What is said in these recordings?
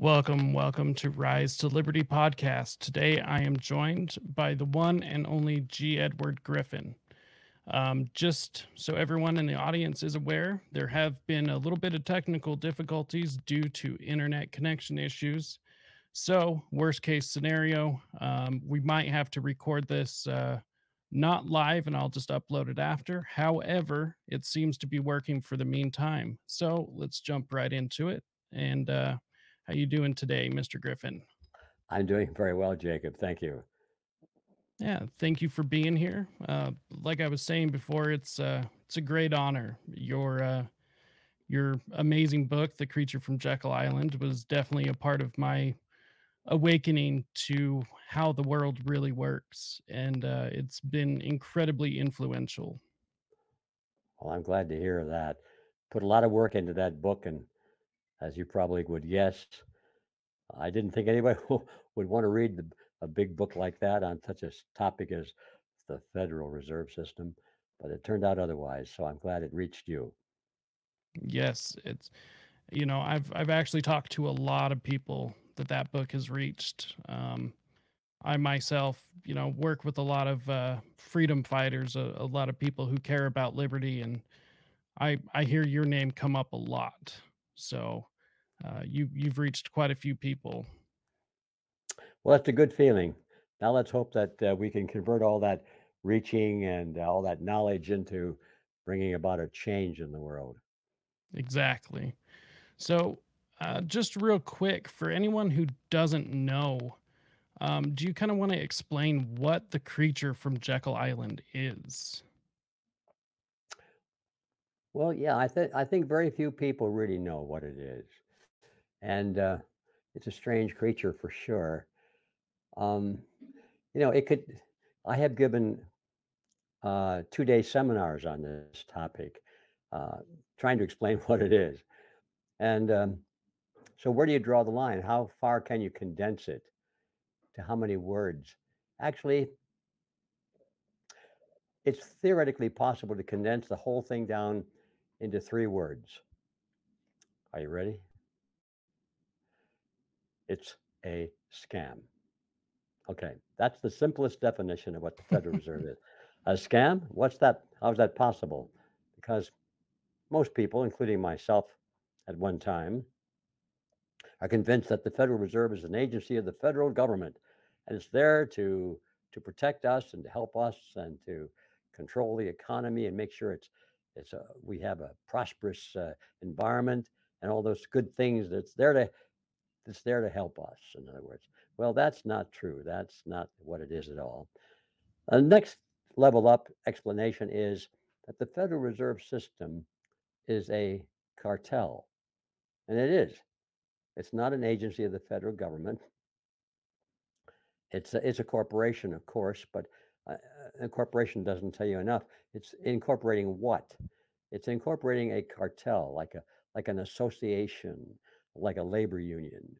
Welcome, welcome to Rise to Liberty podcast. Today I am joined by the one and only G. Edward Griffin. Um, just so everyone in the audience is aware, there have been a little bit of technical difficulties due to internet connection issues. So, worst case scenario, um, we might have to record this uh, not live and I'll just upload it after. However, it seems to be working for the meantime. So, let's jump right into it. And uh, how you doing today, Mr. Griffin? I'm doing very well, Jacob. Thank you. Yeah, thank you for being here. Uh, like I was saying before, it's uh, it's a great honor. Your uh, your amazing book, The Creature from Jekyll Island, was definitely a part of my awakening to how the world really works, and uh, it's been incredibly influential. Well, I'm glad to hear that. Put a lot of work into that book, and as you probably would guess, I didn't think anybody would want to read the, a big book like that on such a topic as the Federal Reserve System, but it turned out otherwise. So I'm glad it reached you. Yes, it's you know I've I've actually talked to a lot of people that that book has reached. Um, I myself, you know, work with a lot of uh, freedom fighters, a, a lot of people who care about liberty, and I I hear your name come up a lot. So uh, you you've reached quite a few people. Well, that's a good feeling. Now let's hope that uh, we can convert all that reaching and uh, all that knowledge into bringing about a change in the world. Exactly. So uh, just real quick for anyone who doesn't know, um, do you kind of want to explain what the creature from Jekyll Island is? Well, yeah, I think I think very few people really know what it is, and uh, it's a strange creature for sure. Um, you know, it could. I have given uh, two-day seminars on this topic, uh, trying to explain what it is. And um, so, where do you draw the line? How far can you condense it to how many words? Actually, it's theoretically possible to condense the whole thing down into three words. Are you ready? It's a scam. Okay, that's the simplest definition of what the Federal Reserve is. A scam? What's that? How is that possible? Because most people, including myself at one time, are convinced that the Federal Reserve is an agency of the federal government and it's there to to protect us and to help us and to control the economy and make sure it's it's a, we have a prosperous uh, environment and all those good things that's there to that's there to help us in other words well that's not true that's not what it is at all the next level up explanation is that the federal reserve system is a cartel and it is it's not an agency of the federal government It's a, it's a corporation, of course, but uh, uh, a corporation doesn't tell you enough. It's incorporating what? It's incorporating a cartel, like a like an association, like a labor union,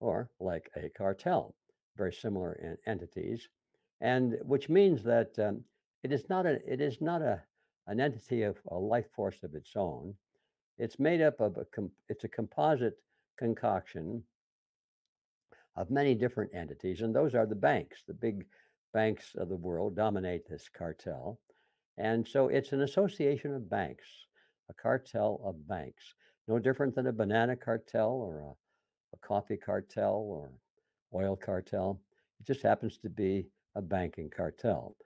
or like a cartel, very similar en- entities, and which means that um, it is not a it is not a an entity of a life force of its own. It's made up of a com- it's a composite concoction of many different entities, and those are the banks. The big banks of the world dominate this cartel. And so it's an association of banks, a cartel of banks, no different than a banana cartel or a, a coffee cartel or oil cartel. It just happens to be a banking cartel,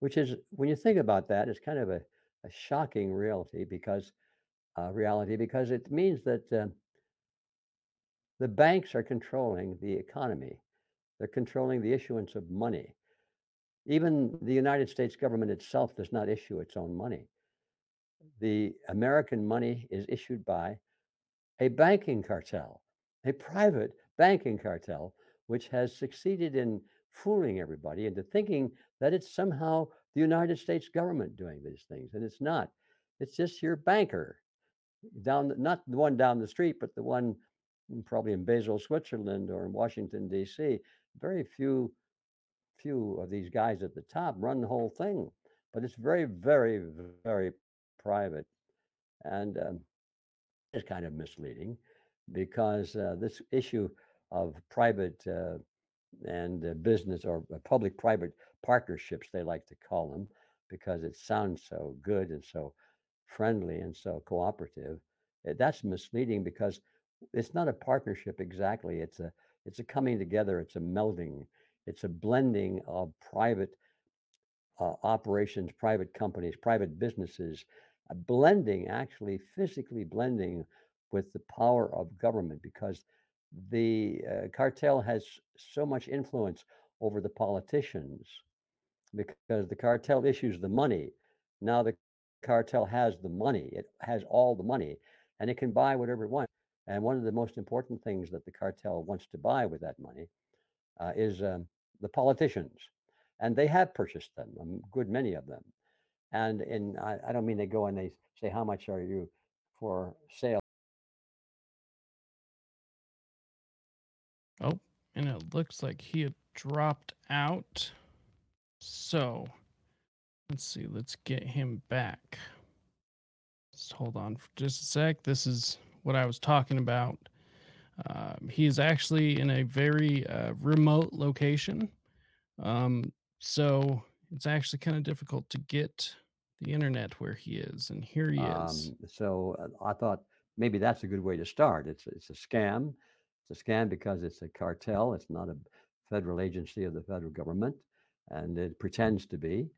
which is, when you think about that, it's kind of a, a shocking reality because uh, reality because it means that uh, the banks are controlling the economy. They're controlling the issuance of money. Even the United States government itself does not issue its own money. The American money is issued by a banking cartel, a private banking cartel, which has succeeded in fooling everybody into thinking that it's somehow the United States government doing these things. And it's not. It's just your banker down, not the one down the street, but the one probably in Basel, Switzerland or in Washington, D.C. Very few few of these guys at the top run the whole thing, but it's very, very, very private, and um, it's kind of misleading because uh, this issue of private uh, and uh, business or uh, public-private partnerships, they like to call them, because it sounds so good and so friendly and so cooperative. Uh, That's misleading because it's not a partnership exactly. It's a it's a coming together. It's a melding. It's a blending of private uh, operations, private companies, private businesses, blending actually physically blending with the power of government because the uh, cartel has so much influence over the politicians because the cartel issues the money. Now the cartel has the money. It has all the money and it can buy whatever it wants. And one of the most important things that the cartel wants to buy with that money uh, is um, the politicians. And they have purchased them, a good many of them. And and I, I don't mean they go and they say, How much are you for sale? Oh, and it looks like he had dropped out. So let's see. Let's get him back. Just hold on for just a sec. This is what I was talking about. Um, he is actually in a very uh, remote location. Um, so it's actually kind of difficult to get the internet where he is. And here he is. Um, so uh, I thought maybe that's a good way to start. It's it's a scam. It's a scam because it's a cartel. It's not a federal agency of the federal government, and it pretends to be,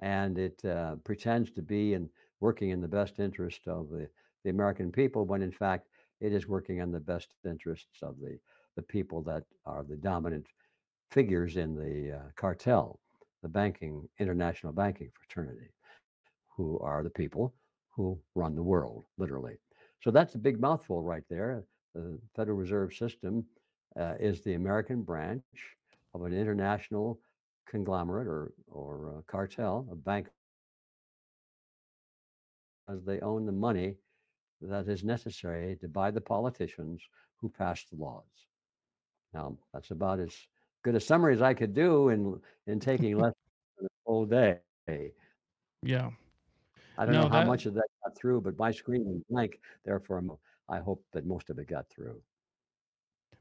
and it uh, pretends to be and working in the best interest of the the American people, when in fact it is working in the best interests of the the people that are the dominant figures in the uh, cartel, the banking international banking fraternity who are the people who run the world, literally. So that's a big mouthful right there. The Federal Reserve System uh, is the American branch of an international conglomerate or or uh, cartel, a bank, as they own the money that is necessary to buy the politicians who pass the laws. Now, that's about as good a summary as I could do in in taking less full day. Yeah. I don't know how that much of that got through, but my screen went blank, therefore, I'm I hope that most of it got through.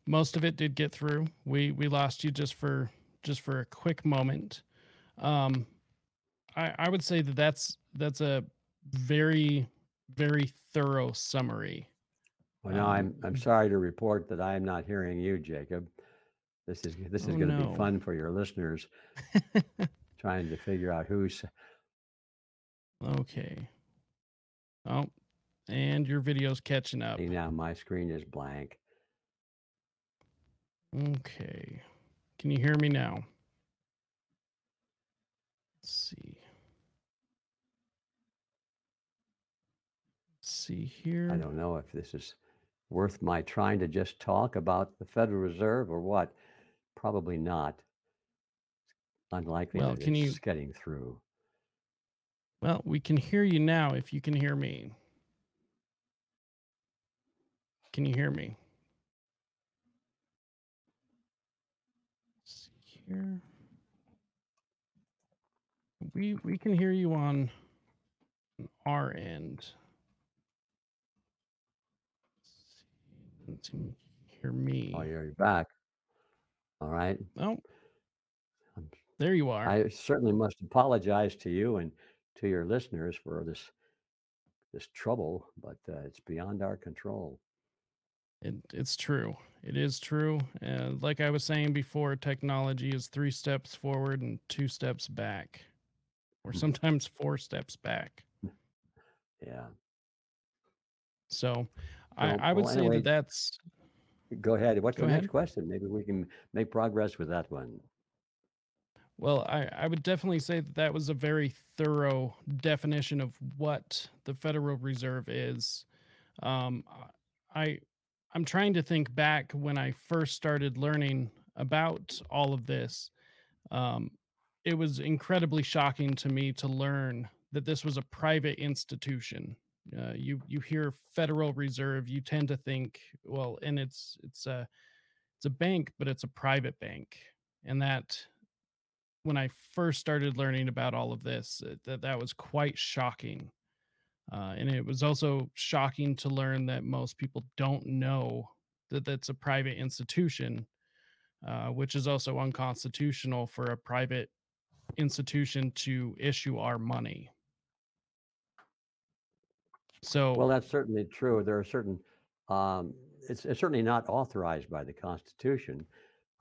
most of it did get through. We we lost you just for just for a quick moment. Um, I I would say that that's that's a very very thorough summary. Well, now Um, I'm I'm sorry to report that I am not hearing you, Jacob. This is this is oh gonna be fun for your listeners trying to figure out who's okay. Oh, and your video's catching up. now my screen is blank. Okay. Can you hear me now? Let's see. Let's see here. I don't know if this is worth my trying to just talk about the Federal Reserve or what. Probably not. Unlikely Well, that can you getting through. well, we can hear you now if you can hear me. Can you hear me? Let's see here. We we can hear you on our end. Let's see. Doesn't seem to hear me. Oh, me. you're back. All right. Oh, there you are. I certainly must apologize to you and to your listeners for this this trouble, but uh, it's beyond our control. It, it's true. It is true. And like I was saying before, technology is three steps forward and two steps back, or Hmm. sometimes four steps back. Yeah. So I, I would well, say anyway, that that's go ahead. What's go the next question? Maybe we can make progress with that one. Well, I, I would definitely say that that was a very thorough definition of what the Federal Reserve is. Um, I I'm trying to think back when I first started learning about all of this. Um, it was incredibly shocking to me to learn that this was a private institution. Uh, you you hear Federal Reserve, you tend to think, well, and it's it's a it's a bank, but it's a private bank, and that when I first started learning about all of this, uh, that that was quite shocking. Uh, and it was also shocking to learn that most people don't know that that's a private institution, uh, which is also unconstitutional for a private institution to issue our money. So, Well, that's certainly true. There are certain, um, it's, it's certainly not authorized by the Constitution.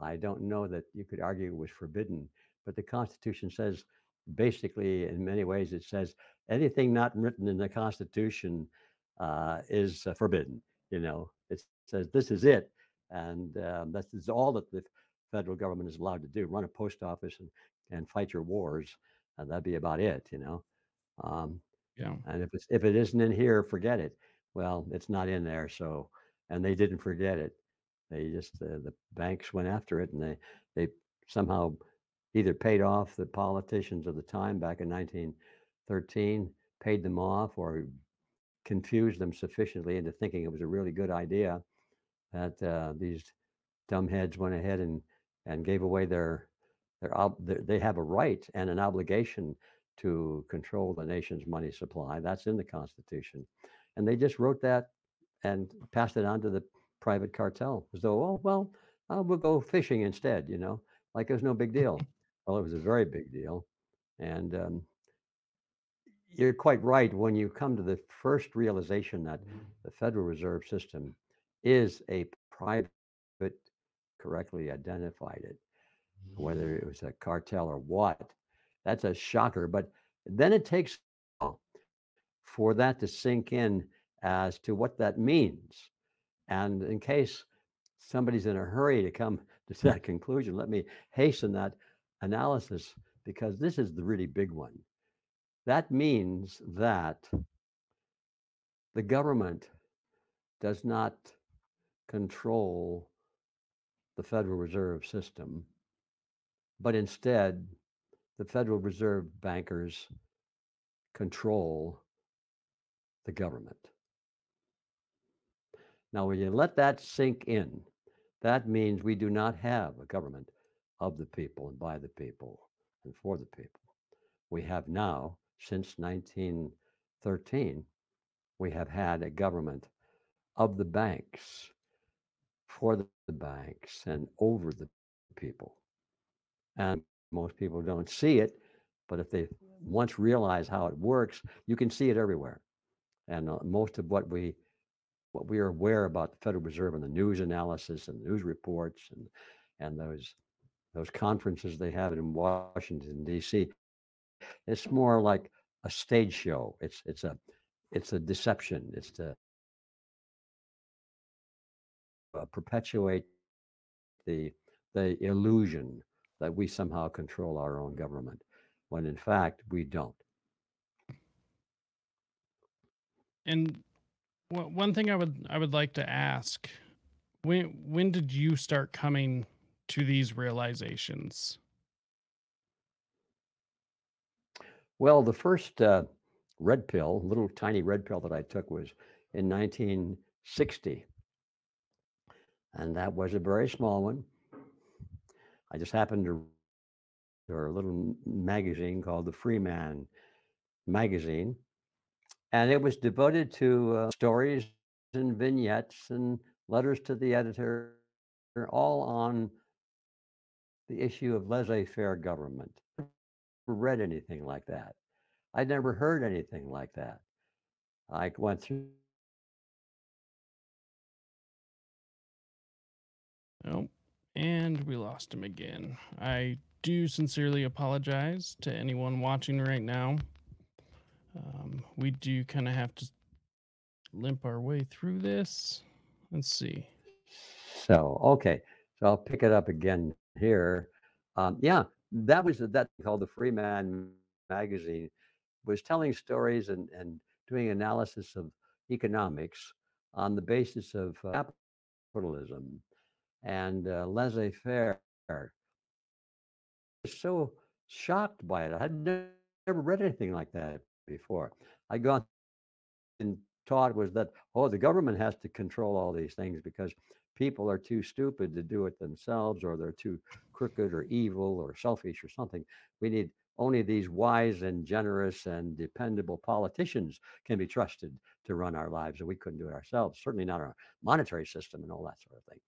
I don't know that you could argue it was forbidden, but the Constitution says basically, in many ways, it says anything not written in the Constitution uh, is uh, forbidden. You know, it says this is it, and um, that is all that the federal government is allowed to do: run a post office and and fight your wars, and that'd be about it. You know. Um, yeah. and if it's if it isn't in here, forget it. Well, it's not in there, so and they didn't forget it. They just uh, the banks went after it, and they they somehow either paid off the politicians of the time back in 1913, paid them off, or confused them sufficiently into thinking it was a really good idea that uh, these dumbheads went ahead and and gave away their their, ob- their they have a right and an obligation to control the nation's money supply. That's in the Constitution, and they just wrote that and passed it on to the private cartel as though, oh well, uh, we'll go fishing instead. You know, like it was no big deal. Well, it was a very big deal, and um, you're quite right when you come to the first realization that the Federal Reserve System is a private, correctly identified it, whether it was a cartel or what. That's a shocker. But then it takes for that to sink in as to what that means. And in case somebody's in a hurry to come to that conclusion, let me hasten that analysis because this is the really big one. That means that the government does not control the Federal Reserve System, but instead, the Federal Reserve bankers control the government. Now, when you let that sink in, that means we do not have a government of the people and by the people and for the people. We have now, since 1913, we have had a government of the banks, for the banks, and over the people. And most people don't see it, but if they once realize how it works, you can see it everywhere. And uh, most of what we what we are aware about the Federal Reserve and the news analysis and news reports and and those those conferences they have in Washington D.C. It's more like a stage show. It's it's a it's a deception. It's to uh, perpetuate the the illusion that we somehow control our own government, when in fact we don't. And one thing I would I would like to ask when when did you start coming to these realizations? Well, the first uh, red pill, little tiny red pill that I took was in 1960. And that was a very small one. I just happened to or a little magazine called the Freeman magazine, and it was devoted to uh, stories and vignettes and letters to the editor, all on the issue of laissez-faire government. Never read anything like that. I'd never heard anything like that. I went through. Oh, and we lost him again. I do sincerely apologize to anyone watching right now. Um, we do kind of have to limp our way through this. Let's see. So, okay. So I'll pick it up again here. Um, yeah, that was that called the Freeman magazine was telling stories and, and doing analysis of economics on the basis of uh, capitalism and uh, laissez-faire. I was so shocked by it. I had never read anything like that before. I got and taught was that oh the government has to control all these things because people are too stupid to do it themselves or they're too crooked or evil or selfish or something. We need only these wise and generous and dependable politicians can be trusted to run our lives, and we couldn't do it ourselves. Certainly not our monetary system and all that sort of thing.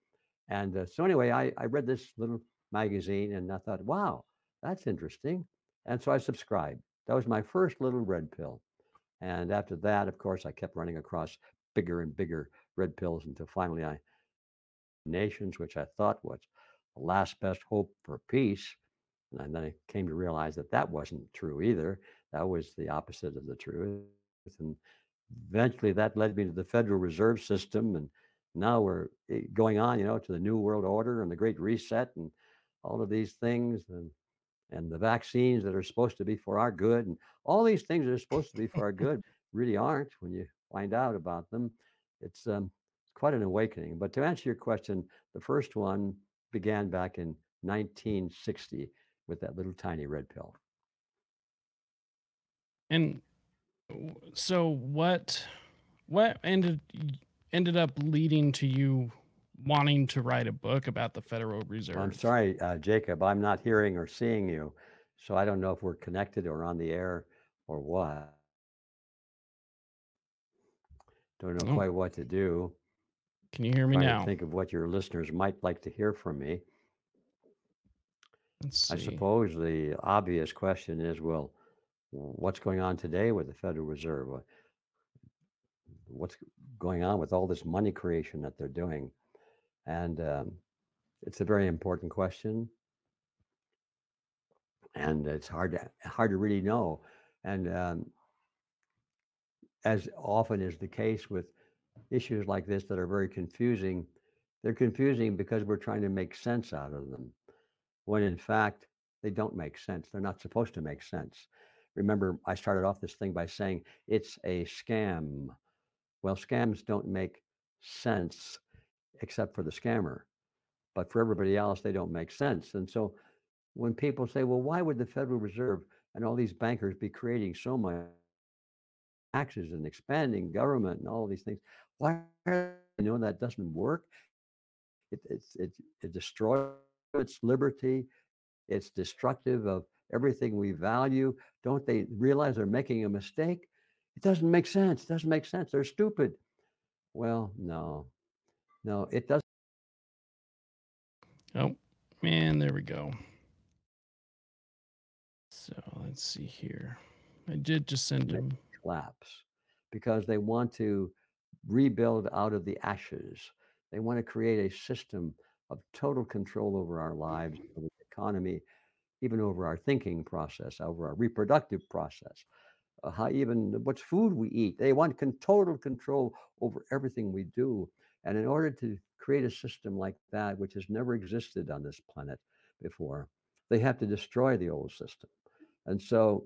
And uh, so anyway, I, I read this little magazine and I thought, wow, that's interesting. And so I subscribed. That was my first little red pill. And after that, of course, I kept running across bigger and bigger red pills until finally I nations, which I thought was the last best hope for peace. And then I came to realize that that wasn't true either. That was the opposite of the truth. And eventually that led me to the Federal Reserve System. And now we're eh, going on, you know, to the New World Order and the Great Reset and all of these things. And and the vaccines that are supposed to be for our good and all these things that are supposed to be for our good really aren't when you find out about them it's um, quite an awakening but to answer your question the first one began back in 1960 with that little tiny red pill And so what what ended ended up leading to you wanting to write a book about the Federal Reserve? I'm sorry, uh, Jacob, I'm not hearing or seeing you, so I don't know if we're connected or on the air or what. Don't know Oh, quite what to do. Can you hear me now? think of what your listeners might like to hear from me. I suppose the obvious question is, well, what's going on today with the Federal Reserve? What's going on with all this money creation that they're doing? And um, it's a very important question, and it's hard to hard to really know. And um, as often is the case with issues like this that are very confusing, they're confusing because we're trying to make sense out of them, when in fact they don't make sense. They're not supposed to make sense. Remember, I started off this thing by saying it's a scam. Well, scams don't make sense except for the scammer, but for everybody else, they don't make sense. And so when people say, well, why would the Federal Reserve and all these bankers be creating so much taxes and expanding government and all these things? Why you know that doesn't work? It, it's, it, it destroys its liberty. It's destructive of everything we value. Don't they realize they're making a mistake? It doesn't make sense. It doesn't make sense. They're stupid. Well, no, no, it doesn't Oh, man, there we go. So let's see here. I did just send him. Collapse because they want to rebuild out of the ashes. They want to create a system of total control over our lives, over the economy, even over our thinking process, over our reproductive process, uh, how even what food we eat. They want con- total control over everything we do. And in order to create a system like that, which has never existed on this planet before, they have to destroy the old system. And so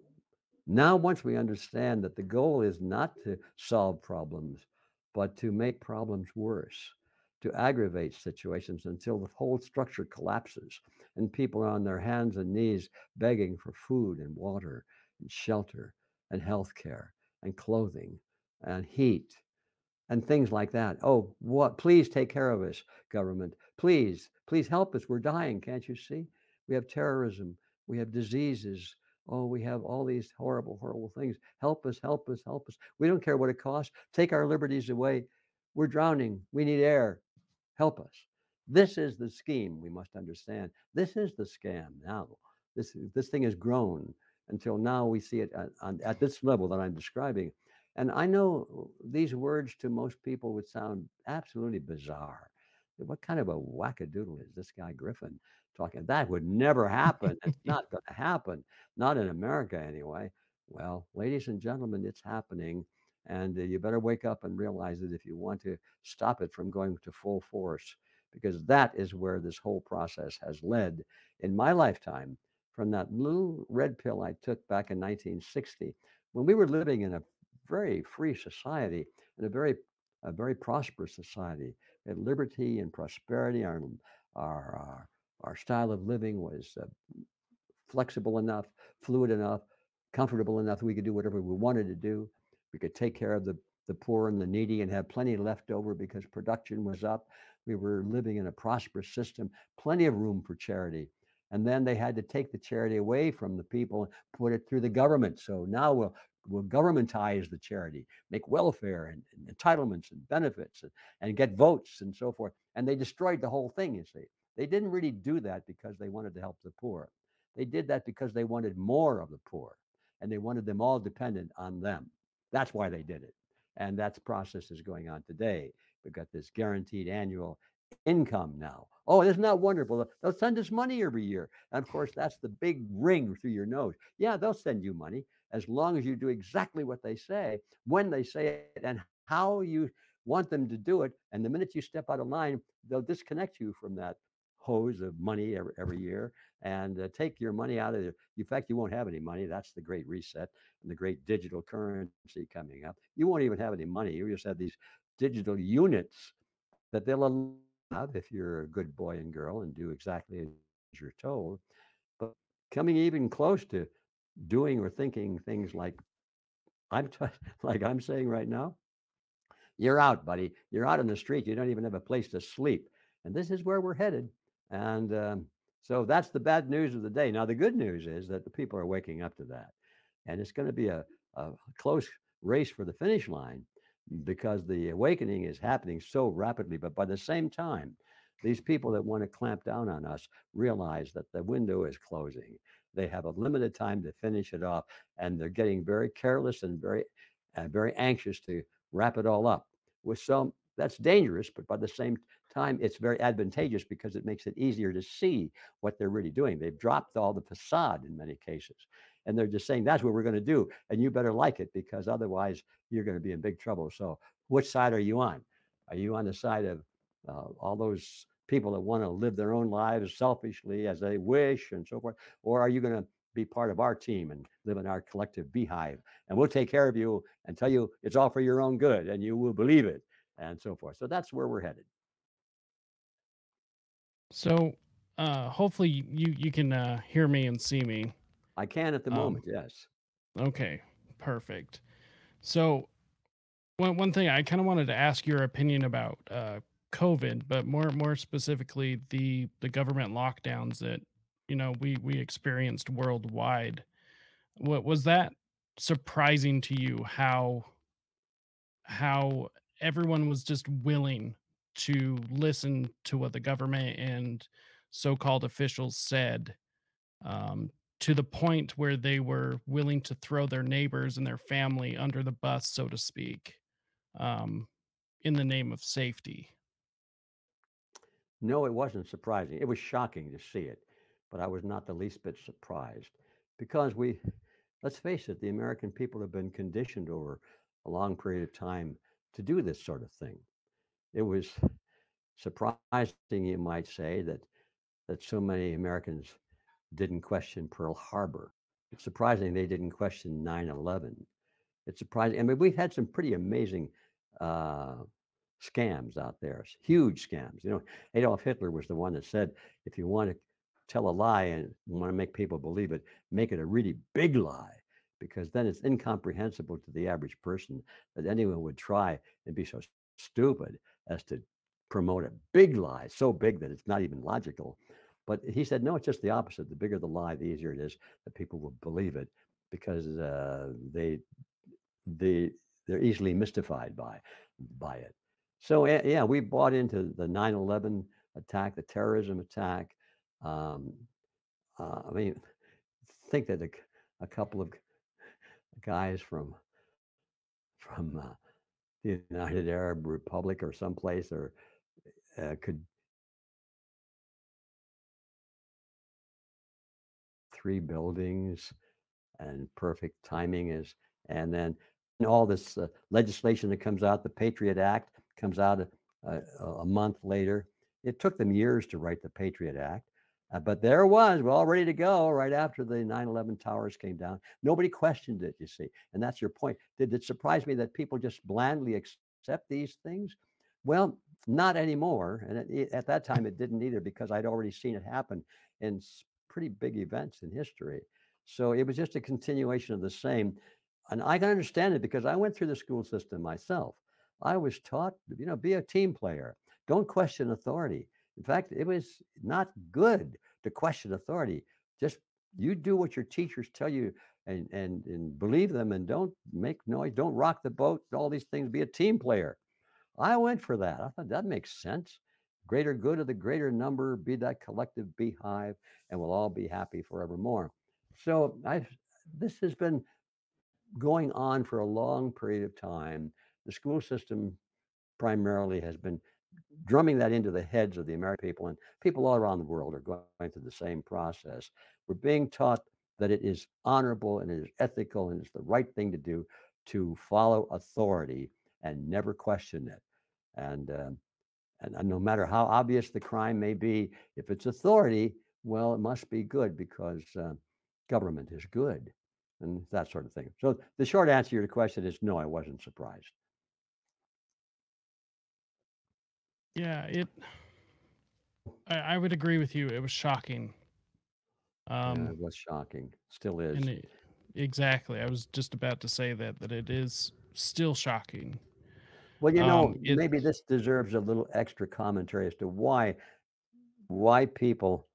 now, once we understand that the goal is not to solve problems, but to make problems worse, to aggravate situations until the whole structure collapses and people are on their hands and knees begging for food and water and shelter and health care and clothing and heat and things like that. Oh, what? Please take care of us, government. Please, please help us. We're dying. Can't you see? We have terrorism. We have diseases. Oh, we have all these horrible, horrible things. Help us, help us, help us. We don't care what it costs. Take our liberties away. We're drowning. We need air. Help us. This is the scheme we must understand. This is the scam now. This, this thing has grown until now we see it at, on, at this level that I'm describing. And I know these words to most people would sound absolutely bizarre. What kind of a wackadoodle is this guy Griffin talking? That would never happen. It's not going to happen, not in America anyway. Well, ladies and gentlemen, it's happening. And uh, you better wake up and realize that if you want to stop it from going to full force, because that is where this whole process has led in my lifetime from that little red pill I took back in 1960 when we were living in a very free society and a very a very prosperous society. Had liberty and prosperity. Our our our, our style of living was uh, flexible enough, fluid enough, comfortable enough we could do whatever we wanted to do. We could take care of the the poor and the needy and have plenty left over because production was up. We were living in a prosperous system, plenty of room for charity. and then they had to take the charity away from the people and put it through the government. So now we'll we'll governmentize the charity, make welfare and, and entitlements and benefits and, and get votes and so forth. And they destroyed the whole thing, you see. They didn't really do that because they wanted to help the poor. They did that because they wanted more of the poor and they wanted them all dependent on them. That's why they did it. And that process is going on today. We've got this guaranteed annual income now. Oh, isn't that wonderful? They'll send us money every year. And of course, that's the big ring through your nose. Yeah, they'll send you money as long as you do exactly what they say, when they say it, and how you want them to do it. And the minute you step out of line, they'll disconnect you from that hose of money every, every year and uh, take your money out of there. In fact, you won't have any money. That's the great reset and the great digital currency coming up. You won't even have any money. You just have these digital units that they'll allow if you're a good boy and girl and do exactly as you're told. But coming even close to doing or thinking things like I'm t- like I'm saying right now, you're out, buddy. You're out in the street. You don't even have a place to sleep. And this is where we're headed. And um, so that's the bad news of the day. Now, the good news is that the people are waking up to that. And it's going to be a, a close race for the finish line because the awakening is happening so rapidly. But by the same time, these people that want to clamp down on us realize that the window is closing. They have a limited time to finish it off, and they're getting very careless and very, uh, very anxious to wrap it all up. With some, that's dangerous, but by the same time, it's very advantageous because it makes it easier to see what they're really doing. They've dropped all the facade in many cases, and they're just saying that's what we're going to do, and you better like it because otherwise you're going to be in big trouble. So, which side are you on? Are you on the side of uh, all those people that want to live their own lives selfishly as they wish and so forth? Or are you going to be part of our team and live in our collective beehive? And we'll take care of you and tell you it's all for your own good and you will believe it and so forth. So that's where we're headed. So, uh, hopefully you you can uh, hear me and see me. I can at the Um, moment, yes. okay, perfect. So, one one thing I kind of wanted to ask your opinion about uh, COVID, but more more specifically the the government lockdowns that you know we we experienced worldwide. What was that surprising to you? How how everyone was just willing to listen to what the government and so-called officials said um, to the point where they were willing to throw their neighbors and their family under the bus, so to speak, um, in the name of safety. No, it wasn't surprising. It was shocking to see it, but I was not the least bit surprised because we, let's face it, the American people have been conditioned over a long period of time to do this sort of thing. It was surprising, you might say, that that so many Americans didn't question Pearl Harbor. It's surprising they didn't question 9 11. It's surprising. I mean, we've had some pretty amazing uh, scams out there, huge scams. You know, Adolf Hitler was the one that said, if you want to tell a lie and want to make people believe it, make it a really big lie, because then it's incomprehensible to the average person that anyone would try and be so stupid as to promote a big lie, so big that it's not even logical. But he said, no, it's just the opposite. The bigger the lie, the easier it is that people will believe it because uh, they they they're easily mystified by by it. So eh, yeah, we bought into the 9/11 attack, the terrorism attack. Um, uh, I mean, think that a couple of guys from from uh, the United Arab Republic or someplace or uh, could three buildings and perfect timing is and then all this uh, legislation that comes out the patriot act comes out a, a, a month later. It took them years to write the patriot act uh, but there was we're all ready to go right after the 9-11 towers came down nobody questioned it you see and that's your point did it surprise me that people just blandly accept these things well not anymore and it- at that time it didn't either because i'd already seen it happen in pretty big events in history so it was just a continuation of the same and I can understand it because I went through the school system myself. I was taught, you know, be a team player. Don't question authority. In fact, it was not good to question authority. Just you do what your teachers tell you and and and believe them and don't make noise, don't rock the boat, all these things, be a team player. I went for that. I thought that makes sense. Greater good of the greater number, be that collective beehive, and we'll all be happy forevermore. So I've this has been going on for a long period of time. The school system primarily has been drumming that into the heads of the American people, and people all around the world are going through the same process. We're being taught that it is honorable and it is ethical and it's the right thing to do to follow authority and never question it. And, uh, and, and no matter how obvious the crime may be, if it's authority, well, it must be good because uh, government is good and that sort of thing. So the short answer to your question is no, I wasn't surprised. Yeah, it. I, I would agree with you. It was shocking. Yeah, Um, it was shocking. Still is. it, exactly, I was just about to say that that it is still shocking. Well, you know, Um, it maybe this deserves a little extra commentary as to why why people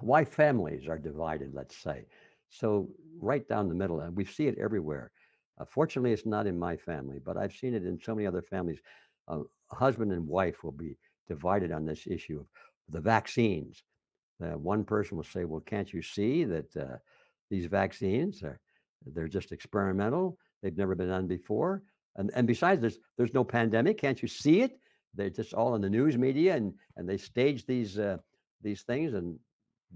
why families are divided, let's say. So right down the middle, and we see it everywhere. Uh, fortunately, it's not in my family, but I've seen it in so many other families. Uh, husband and wife will be divided on this issue of the vaccines. Uh, one person will say, "Well, can't you see that uh, these vaccines are they're just experimental? They've never been done before, and and besides, there's there's no pandemic. Can't you see it? They're just all in the news media, and and they stage these uh, these things. And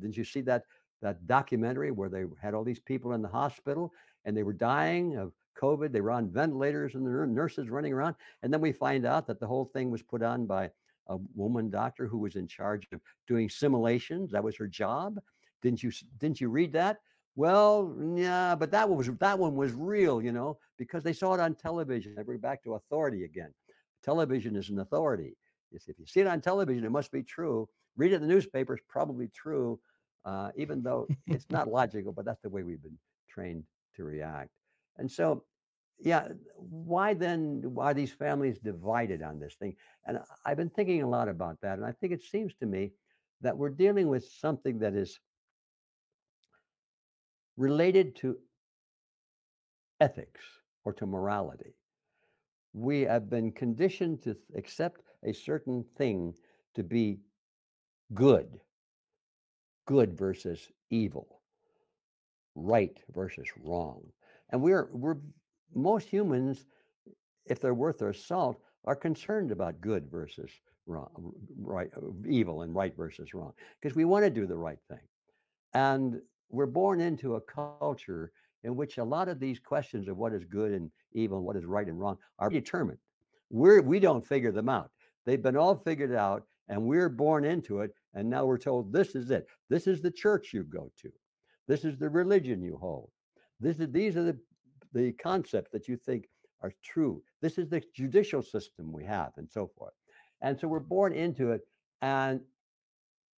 didn't you see that that documentary where they had all these people in the hospital and they were dying of COVID? They were on ventilators and the nurses running around, and then we find out that the whole thing was put on by a woman doctor who was in charge of doing simulations. That was her job. Didn't you didn't you read that? Well, yeah, but that one was that one was real, you know, because they saw it on television. We're back to authority again. Television is an authority. If you see it on television, it must be true. Read it in the newspaper, it's probably true, uh, even though it's not logical, but that's the way we've been trained to react. And so, yeah, why then why are these families divided on this thing? And I've been thinking a lot about that. And I think it seems to me that we're dealing with something that is related to ethics or to morality. We have been conditioned to accept a certain thing to be good, good versus evil, right versus wrong. And we're we're most humans, if they're worth their salt, are concerned about good versus wrong, right, uh, evil and right versus wrong, because we want to do the right thing. And we're born into a culture in which a lot of these questions of what is good and evil and what is right and wrong are determined. We're we don't figure them out. They've been all figured out and we're born into it. And now we're told this is it. This is the church you go to. This is the religion you hold. This is these are the the concepts that you think are true. This is the judicial system we have and so forth. And so we're born into it. And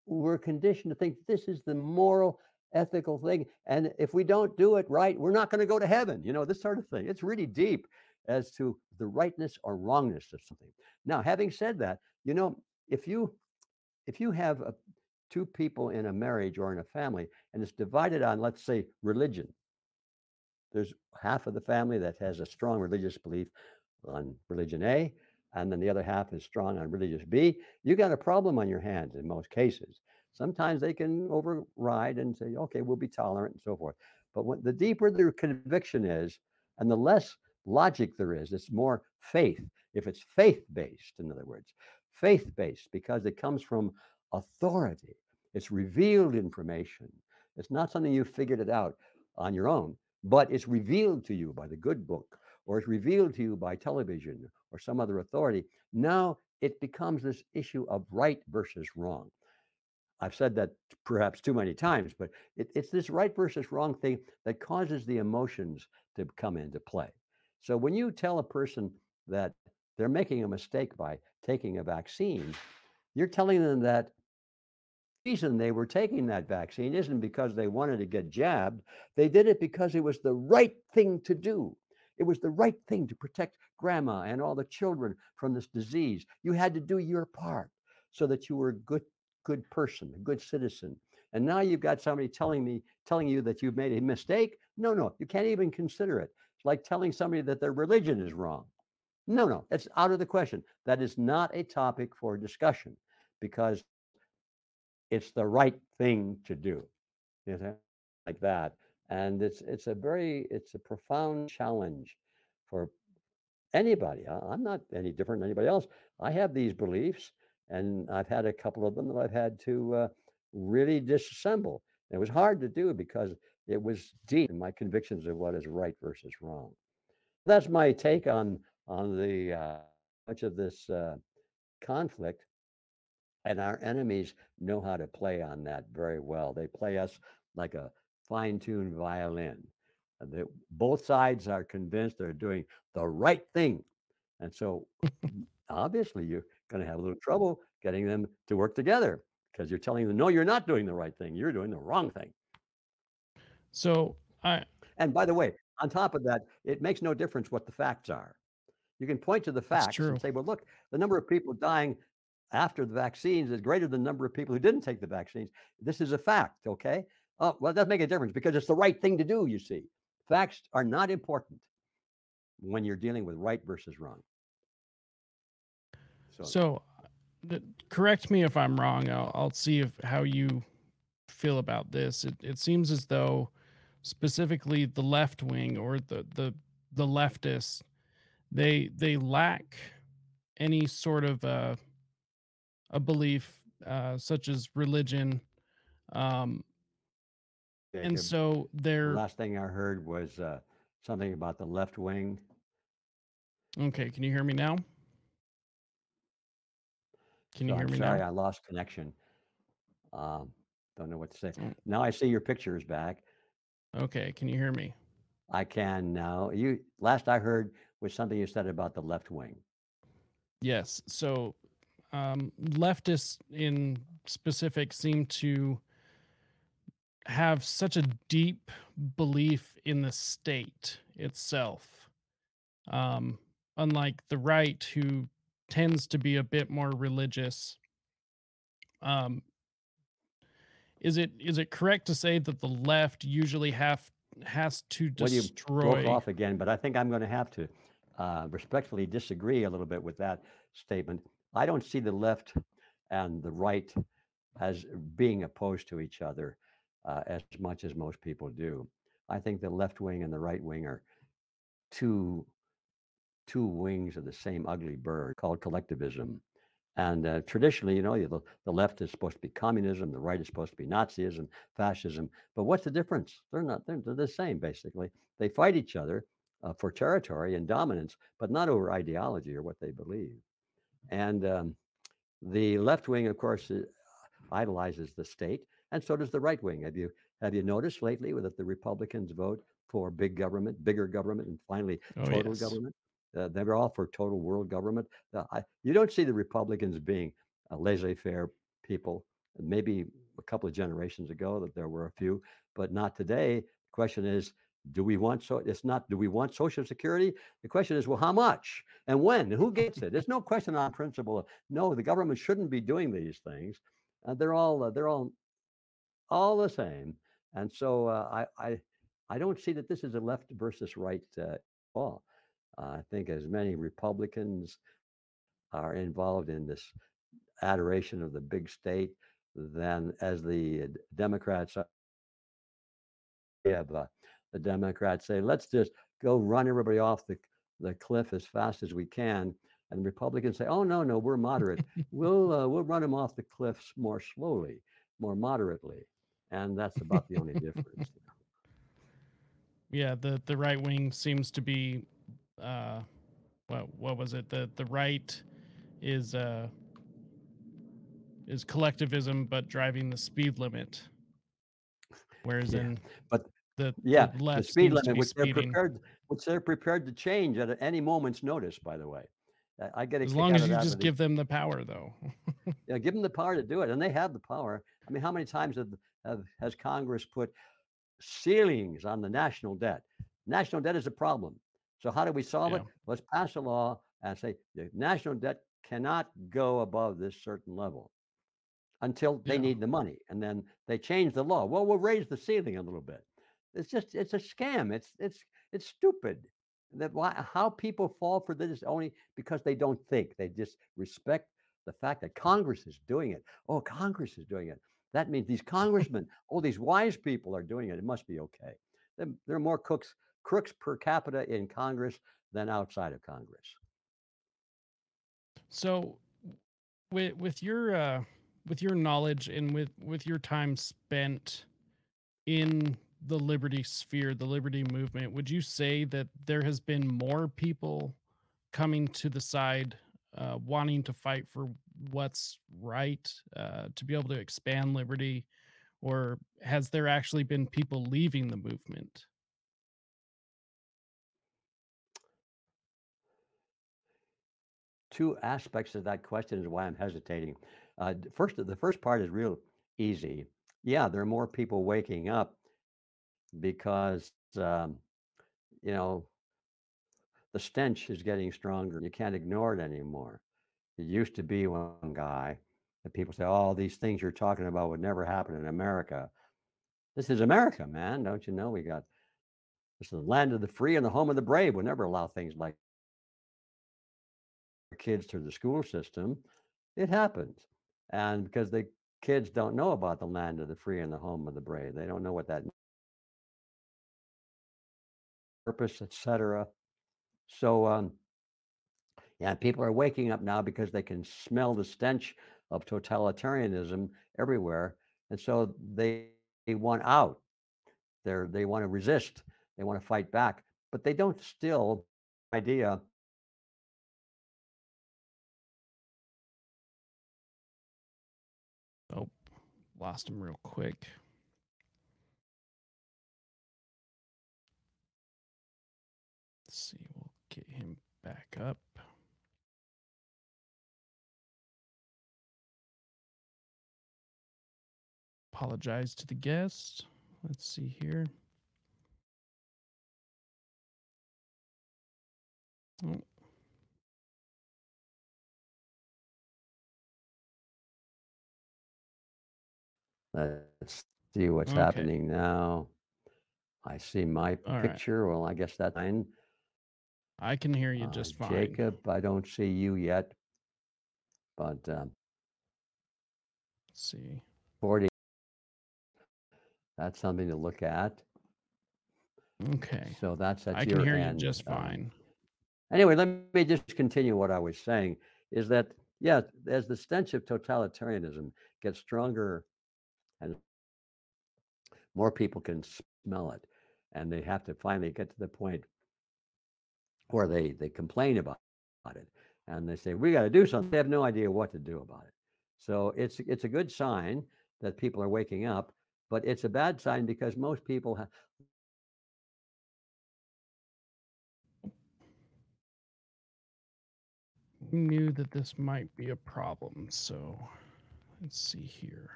we're conditioned to think this is the moral ethical thing and if we don't do it right we're not going to go to heaven you know this sort of thing it's really deep as to the rightness or wrongness of something now having said that you know if you if you have a, two people in a marriage or in a family and it's divided on let's say religion there's half of the family that has a strong religious belief on religion A, and then the other half is strong on religious B. You got a problem on your hands in most cases. Sometimes they can override and say, okay, we'll be tolerant and so forth. But when, the deeper their conviction is, and the less logic there is, it's more faith. If it's faith based, in other words, faith based because it comes from authority, it's revealed information. It's not something you figured it out on your own but it's revealed to you by the good book or it's revealed to you by television or some other authority. Now it becomes this issue of right versus wrong. I've said that perhaps too many times, but it, it's this right versus wrong thing that causes the emotions to come into play. So when you tell a person that they're making a mistake by taking a vaccine, you're telling them that the reason they were taking that vaccine isn't because they wanted to get jabbed. They did it because it was the right thing to do. It was the right thing to protect grandma and all the children from this disease. You had to do your part so that you were a good, good person, a good citizen. And now you've got somebody telling me telling you that you've made a mistake. No, no, you can't even consider it. It's like telling somebody that their religion is wrong. No, no, it's out of the question. That is not a topic for discussion because it's the right thing to do. You know, like that. And it's it's a very it's a profound challenge for anybody. I'm not any different than anybody else. I have these beliefs, and I've had a couple of them that I've had to uh, really disassemble. It was hard to do because it was deep in my convictions of what is right versus wrong. That's my take on on the uh, much of this uh, conflict. And our enemies know how to play on that very well. They play us like a fine-tuned violin. They, both sides are convinced they're doing the right thing. And so obviously you're going to have a little trouble getting them to work together because you're telling them, no, you're not doing the right thing. You're doing the wrong thing. So I And by the way, on top of that, it makes no difference what the facts are. You can point to the facts and say, well, look, the number of people dying after the vaccines is greater than the number of people who didn't take the vaccines. This is a fact, okay? Oh, well, it doesn't make a difference because it's the right thing to do, you see. Facts are not important when you're dealing with right versus wrong. So, So th- correct me if I'm wrong. I'll, I'll see if how you feel about this. It, it seems as though specifically the left wing or the the the leftists they they lack any sort of uh, a belief uh, such as religion um, and so the they're last thing I heard was uh, something about the left wing. okay can you hear me now can you So hear I'm me sorry now I lost connection. Um, don't know what to say. Mm, Now I see your pictures back. okay can you hear me I can now. You last I heard was something you said about the left wing. yes so um, leftists in specific seem to have such a deep belief in the state itself um, unlike the right who tends to be a bit more religious um, is it is it correct to say that the left usually have has to Well, you broke destroy off again, but I think I'm going to have to uh, respectfully disagree a little bit with that statement. I don't see the left and the right as being opposed to each other uh, as much as most people do. I think the left wing and the right wing are two two wings of the same ugly bird called collectivism. And uh, traditionally, you know, the, the left is supposed to be communism, the right is supposed to be Nazism, fascism. But what's the difference? They're not, they're, they're the same, basically. They fight each other uh, for territory and dominance, but not over ideology or what they believe. And um, the left wing, of course, uh, idolizes the state, and so does the right wing. Have you have you noticed lately that the Republicans vote for big government, bigger government, and finally oh total yes government? Uh, they're all for total world government. Uh, I, you don't see the Republicans being a laissez-faire people. Maybe a couple of generations ago that there were a few, but not today. The question is, do we want so? It's not. Do we want Social Security? The question is, well, how much and when and who gets it? There's no question on principle. No, the government shouldn't be doing these things. Uh, they're all uh, they're all all the same. And so uh, I, I I don't see that this is a left versus right uh. I think as many Republicans are involved in this adoration of the big state than as the uh, Democrats have uh, the Democrats say, let's just go run everybody off the, the cliff as fast as we can. And Republicans say, oh, no, no, we're moderate. We'll, uh, we'll run them off the cliffs more slowly, more moderately. And that's about the only difference. yeah the the right wing seems to be uh what what was it the the right is uh is collectivism but driving the speed limit whereas Yeah. in But the yeah, the the speed limit, which they're prepared, which they're prepared to change at any moment's notice, by the way. I I get as long as you just give them the power though Yeah, give them the power to do it, and they have the power. I mean, how many times have, have has Congress put ceilings on the national debt? National debt is a problem. So how do we solve it? Let's pass a law and say the national debt cannot go above this certain level. until they Yeah. need the money, and then they change the law. Well, we'll raise the ceiling a little bit. It's just it's a scam. It's it's it's stupid. That why how people fall for this only because they don't think. They just respect the fact that Congress is doing it. Oh, Congress is doing it. That means these congressmen, all these wise people are doing it. It must be okay. There, there are more cooks crooks per capita in Congress than outside of Congress. So with with your uh with your knowledge and with with your time spent in the liberty sphere, the liberty movement, would you say that there has been more people coming to the side uh wanting to fight for what's right uh to be able to expand liberty or has there actually been people leaving the movement? Two aspects of that question is why I'm hesitating. Uh, first, the first part is real easy. Yeah, there are more people waking up because um, you know the stench is getting stronger. You can't ignore it anymore. It used to be one guy that people say, "Oh, these things you're talking about would never happen in America." This is America, man. Don't you know? We got this is the land of the free and the home of the brave. We'll never allow things like kids through the school system. It happens, and because the kids don't know about the land of the free and the home of the brave, they don't know what that purpose, etc. So, um, yeah, people are waking up now because they can smell the stench of totalitarianism everywhere, and so they, they want out. They're they want to resist. They want to fight back, but they don't still idea. Oh, lost him real quick. Get him back up. Apologize to the guest. Let's see here. Oh, Let's see what's okay. happening now. I see my All right. picture. Well, I guess that's fine. I can hear you Uh, just fine. Jacob, I don't see you yet, but um, Let's see. 40, that's something to look at. Okay. So that's I at can your hear you end. just Um, fine. anyway, let me just continue what I was saying is that, yeah, as the stench of totalitarianism gets stronger and more people can smell it, and they have to finally get to the point where they, they complain about, about it and they say, we got to do something. They have no idea what to do about it. So it's, it's a good sign that people are waking up, but it's a bad sign because most people have. Knew that this might be a problem, so let's see here.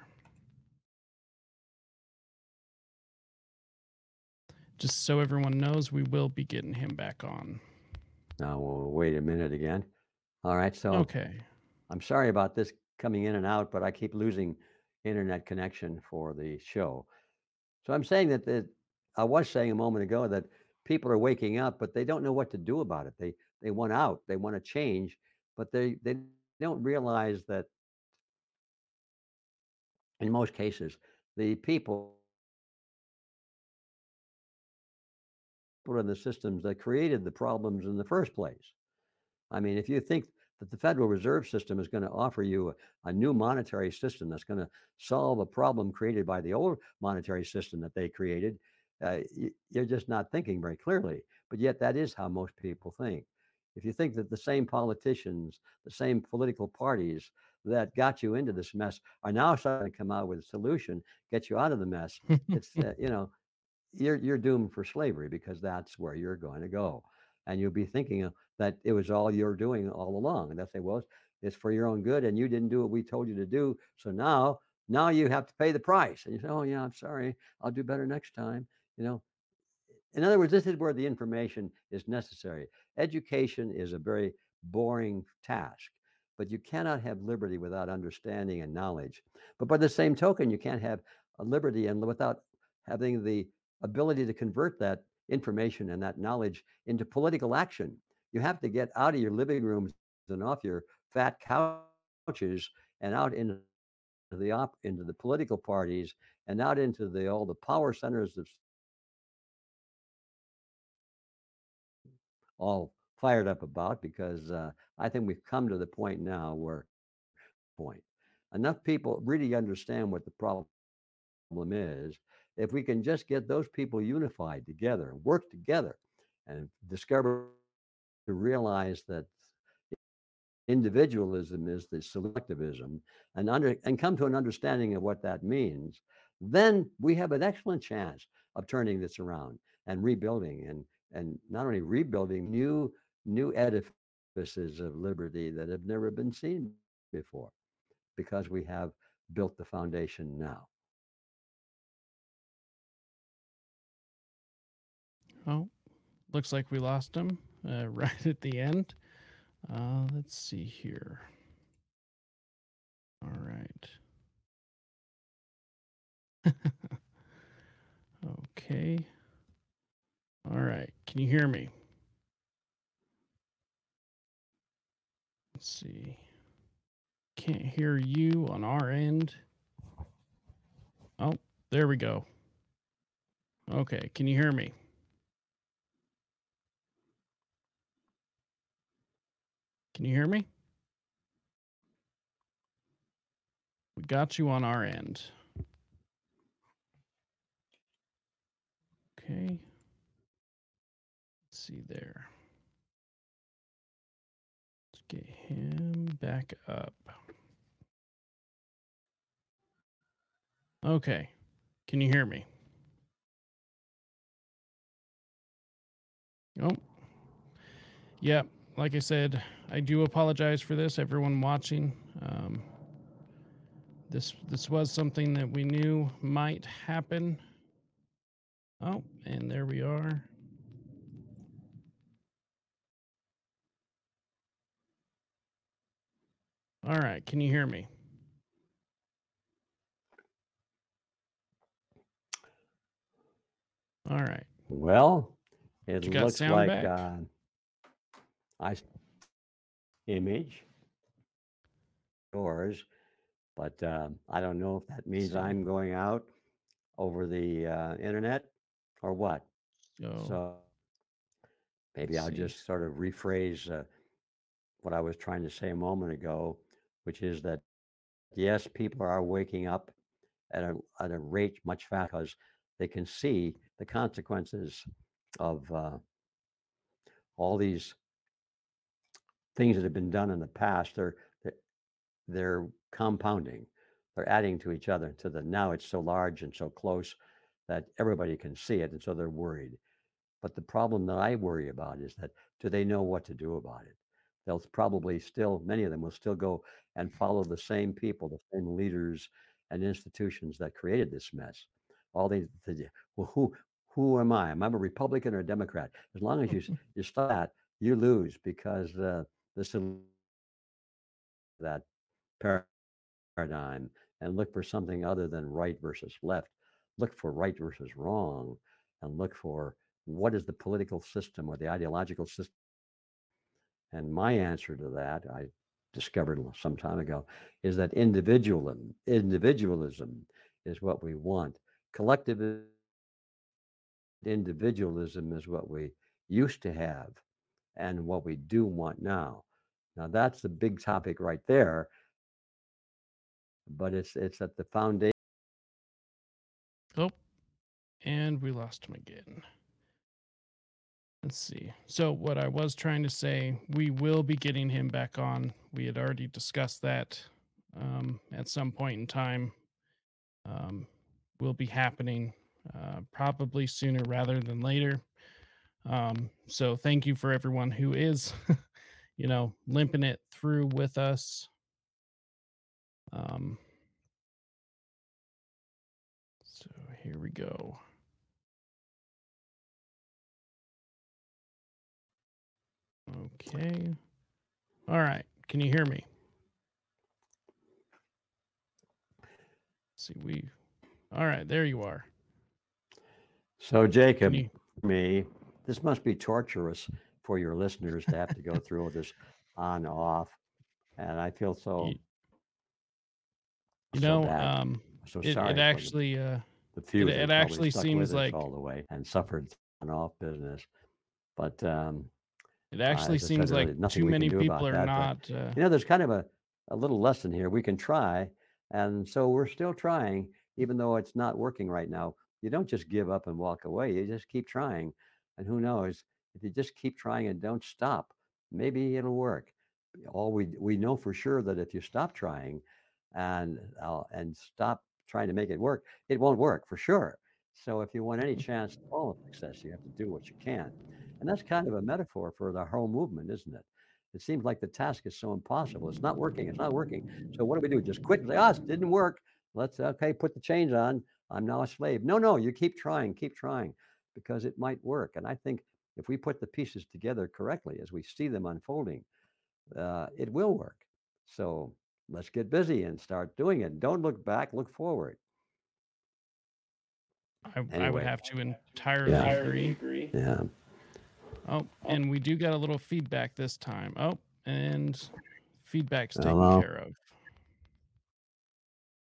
Just so everyone knows, we will be getting him back on. Now, we'll wait a minute again. All right. So Okay. I'm sorry about this coming in and out, but I keep losing internet connection for the show. So I'm saying that the, I was saying a moment ago that people are waking up, but they don't know what to do about it. They they want out, they want to change, but they they don't realize that in most cases the people in the systems that created the problems in the first place. I mean, if you think that the Federal Reserve System is going to offer you a, a new monetary system that's going to solve a problem created by the old monetary system that they created, uh, you're just not thinking very clearly. But yet, that is how most people think. If you think that the same politicians, the same political parties that got you into this mess are now starting to come out with a solution, get you out of the mess, it's uh, you know you're you're doomed for slavery because that's where you're going to go. And you'll be thinking uh, that it was all you're doing all along. And they'll say, well, it's, for your own good and you didn't do what we told you to do. So now, now you have to pay the price. And you say, oh yeah, I'm sorry. I'll do better next time. You know, in other words, this is where the information is necessary. Education is a very boring task, but you cannot have liberty without understanding and knowledge. But by the same token, you can't have a liberty and without having the ability to convert that information and that knowledge into political action. You have to get out of your living rooms and off your fat couches and out into the op into the political parties and out into the all the power centers of all fired up about because uh, I think we've come to the point now where point enough people really understand what the problem is. If we can just get those people unified together work together and discover to realize that individualism is the selectivism and under and come to an understanding of what that means then we have an excellent chance of turning this around and rebuilding and and not only rebuilding new new edifices of liberty that have never been seen before because we have built the foundation now oh looks like we lost him uh, right at the end uh, let's see here. All right. okay. All right. Can you hear me? Let's see. Can't hear you on our end. Oh, there we go. Okay. Can you hear me? Can you hear me? We got you on our end. Okay. Let's see there. Let's get him back up. Okay. Can you hear me? Oh. Yep. Like I said, I do apologize for this, everyone watching. Um, this this was something that we knew might happen. Oh, and there we are. All right, can you hear me? All right. Well, it looks like uh, I image yours, but uh, I don't know if that means so, I'm going out over the uh, internet or what. So, so maybe I'll see. just sort of rephrase uh, what I was trying to say a moment ago, which is that yes, people are waking up at a at a rate much faster because they can see the consequences of uh, all these things that have been done in the past, they're they're compounding. They're adding to each other to the now it's so large and so close that everybody can see it, and so they're worried. But the problem that I worry about is that do they know what to do about it? They'll probably still, many of them will still go and follow the same people, the same leaders and institutions that created this mess. All these, well, who who am I? Am I a Republican or a Democrat? As long as you you start, you lose because uh, listen that paradigm and look for something other than right versus left. Look for right versus wrong and look for what is the political system or the ideological system. And my answer to that, I discovered some time ago, is that individualism, individualism is what we want. Collective individualism is what we used to have and what we do want now. Now that's the big topic right there. But it's it's at the foundation. Oh, and we lost him again. Let's see. So what I was trying to say, we will be getting him back on. We had already discussed that um, at some point in time. Um, will be happening uh, probably sooner rather than later. Um, so thank you for everyone who is, you know, limping it through with us. Um, so here we go. Okay. All right. Can you hear me? Let's see, we. All right, there you are. So Jacob, you... me, this must be torturous for your listeners to have to go through all this on off, and I feel so You so know, bad. um, so it, sorry. it for the- actually, uh, the few it it actually seems like- all the way and suffered on off business. But um, it actually as I said seems like too many people are that, not. Uh, you know, there's kind of a, a little lesson here. We can try, and so we're still trying, even though it's not working right now. You don't just give up and walk away. You just keep trying, and who knows if you just keep trying and don't stop, maybe it'll work. All we we know for sure that if you stop trying, and uh, and stop trying to make it work, it won't work for sure. So if you want any chance at all of success, you have to do what you can, and that's kind of a metaphor for the whole movement, isn't it? It seems like the task is so impossible. It's not working. It's not working. So what do we do? Just quit and say, "Ah, it didn't work. Let's okay, put the chains on. I'm now a slave." No, no, you keep trying, keep trying, because it might work. And I think if we put the pieces together correctly as we see them unfolding, uh, it will work. So let's get busy and start doing it. Don't look back. Look forward. I, I would have to entirely Yeah. agree. Yeah. Oh, and we do got a little feedback this time. Oh, and feedback's taken Hello. care of.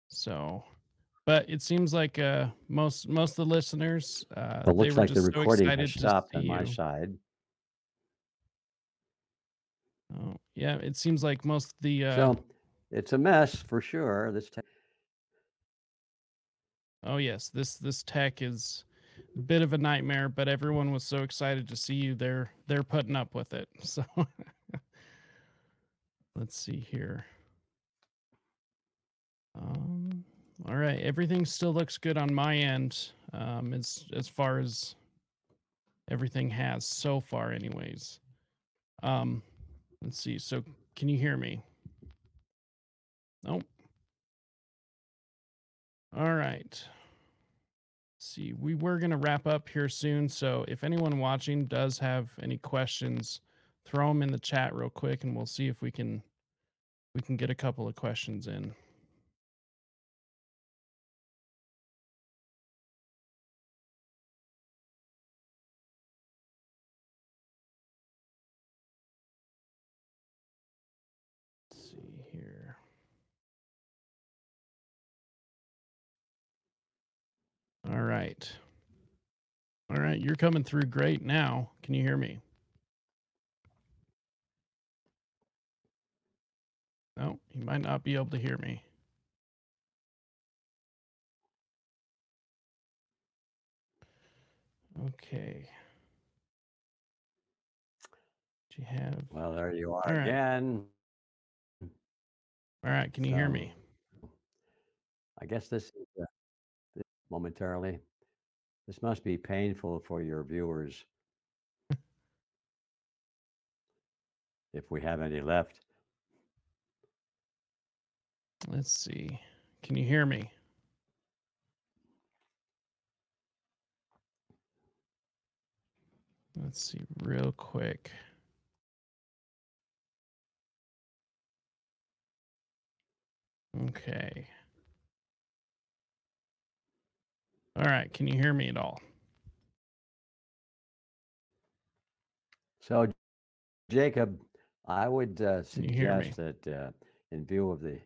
So, but it seems like uh, most most of the listeners, uh, It looks like the just so recording excited has stopped on my you. side. Oh, yeah, it seems like most of the uh, So it's a mess for sure. This tech. Oh yes, this this tech is a bit of a nightmare, but everyone was so excited to see you. They're they're putting up with it. So let's see here. Um, all right, everything still looks good on my end. Um, as as far as everything has so far, anyways. Um, let's see. So can you hear me? Nope. All right. See, we were to wrap up here soon. So if anyone watching does have any questions, throw them in the chat real quick and we'll see if we can we can get a couple of questions in. Right. All right, you're coming through great now. Can you hear me? No, you might not be able to hear me. Okay. Do you have? well, there you are All right. again. All right, can you hear me? I guess this is uh, this momentarily. This must be painful for your viewers. if we have any left. Let's see. Can you hear me? Let's see real quick. Okay. All right, can you hear me at all? So, Jacob, I would uh, Can you hear me? suggest that, uh, in view of the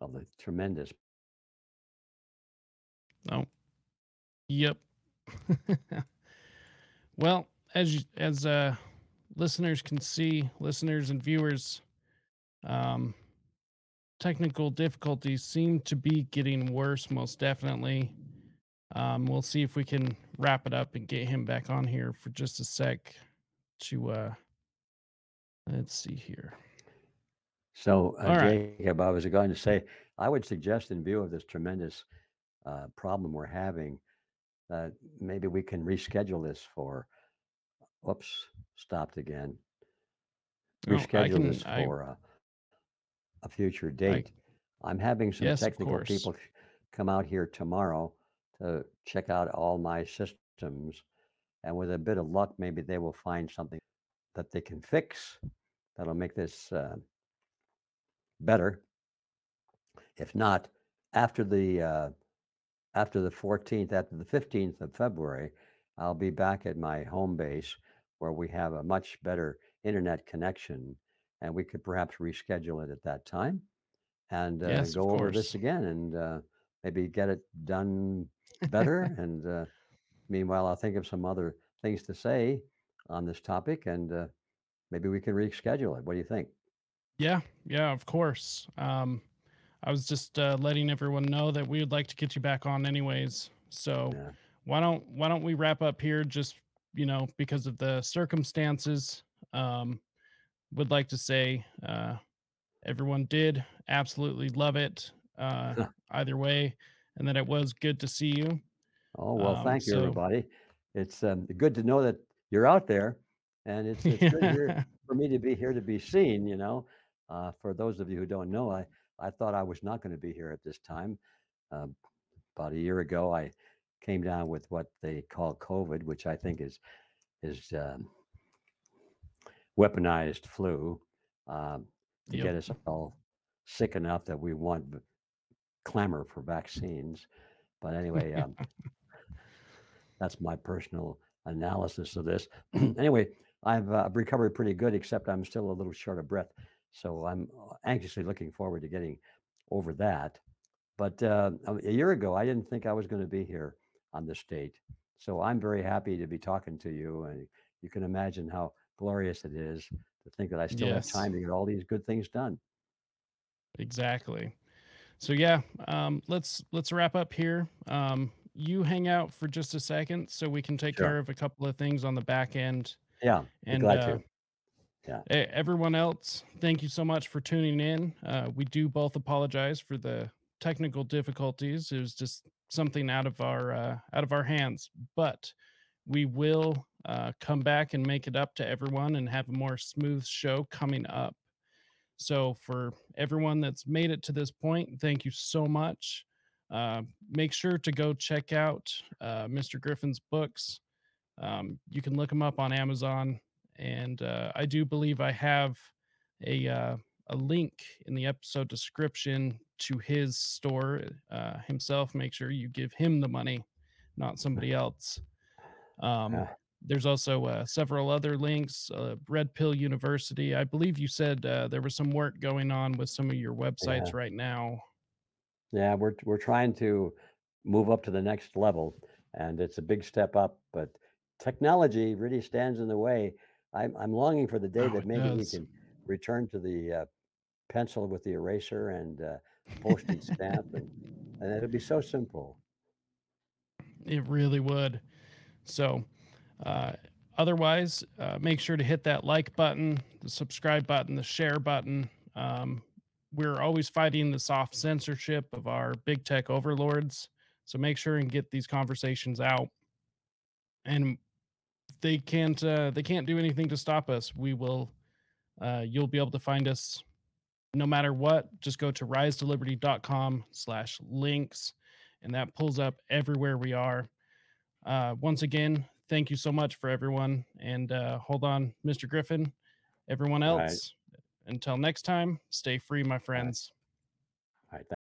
of the tremendous No. Yep. well, as you, as uh listeners can see, listeners and viewers, um technical difficulties seem to be getting worse most definitely. Um we'll see if we can wrap it up and get him back on here for just a sec to uh let's see here. So, uh, right. Jacob, I was going to say, I would suggest, in view of this tremendous uh, problem we're having, that maybe we can reschedule this for. Oops, stopped again. No, I Reschedule can this I for a, a future date. I'm having some yes, technical people come out here tomorrow to check out all my systems, and with a bit of luck, maybe they will find something that they can fix that'll make this uh, better. If not, after the uh, after the 14th, after the 15th of February, I'll be back at my home base where we have a much better internet connection, and we could perhaps reschedule it at that time and uh, Yes, go over this again and uh, maybe get it done better. And uh, meanwhile, I'll think of some other things to say on this topic, and uh, maybe we can reschedule it. What do you think? Yeah, yeah, of course. Um, I was just uh, letting everyone know that we would like to get you back on anyways. So Yeah. why don't why don't we wrap up here just you know because of the circumstances um would like to say uh everyone did absolutely love it uh either way and that it was good to see you Oh, well, um thank you, so everybody. It's um, good to know that you're out there, and it's it's good for me to be here to be seen. You know, uh, for those of you who don't know, I I thought I was not going to be here at this time. Uh, about a year ago, I came down with what they call COVID, which I think is is um, weaponized flu um, to yep get us all sick enough that we want clamor for vaccines. But anyway, um, That's my personal analysis of this. anyway, I've uh, recovered pretty good, except I'm still a little short of breath. So I'm uh, anxiously looking forward to getting over that. But uh, a year ago, I didn't think I was going to be here on this date. So I'm very happy to be talking to you. And you can imagine how glorious it is to think that I still have time to get all these good things done. exactly So yeah, um, let's let's wrap up here. Um, you hang out for just a second so we can take care of a couple of things on the back end. Yeah, And glad uh, to. Yeah. everyone else, thank you so much for tuning in. Uh, we do both apologize for the technical difficulties. It was just something out of our uh, out of our hands, but we will uh, come back and make it up to everyone and have a more smooth show coming up. So, for everyone that's made it to this point, thank you so much. Uh, make sure to go check out uh, Mr. Griffin's books. Um, you can look them up on Amazon, and uh, I do believe I have a uh, a link in the episode description to his store uh, himself. Make sure you give him the money, not somebody else. Um, there's also uh, several other links. Uh, Red Pill University. I believe you said uh, there was some work going on with some of your yeah. websites right now. Yeah, we're we're trying to move up to the next level, and it's a big step up, but technology really stands in the way. I'm I'm longing for the day Oh, that maybe we can return to the uh, pencil with the eraser and uh, postage stamp, and and it'll be so simple. It really would. So, uh, otherwise, uh, make sure to hit that like button, the subscribe button, the share button. Um, we're always fighting the soft censorship of our big tech overlords. So make sure and get these conversations out. And they can't uh, they can't do anything to stop us. We will. Uh, you'll be able to find us no matter what. Just go to rise to liberty.com slash links, and that pulls up everywhere we are. Uh, once again, thank you so much for everyone. And uh, hold on, Mr. Griffin, everyone All right, else. Until next time, stay free, my all right, friends. all right.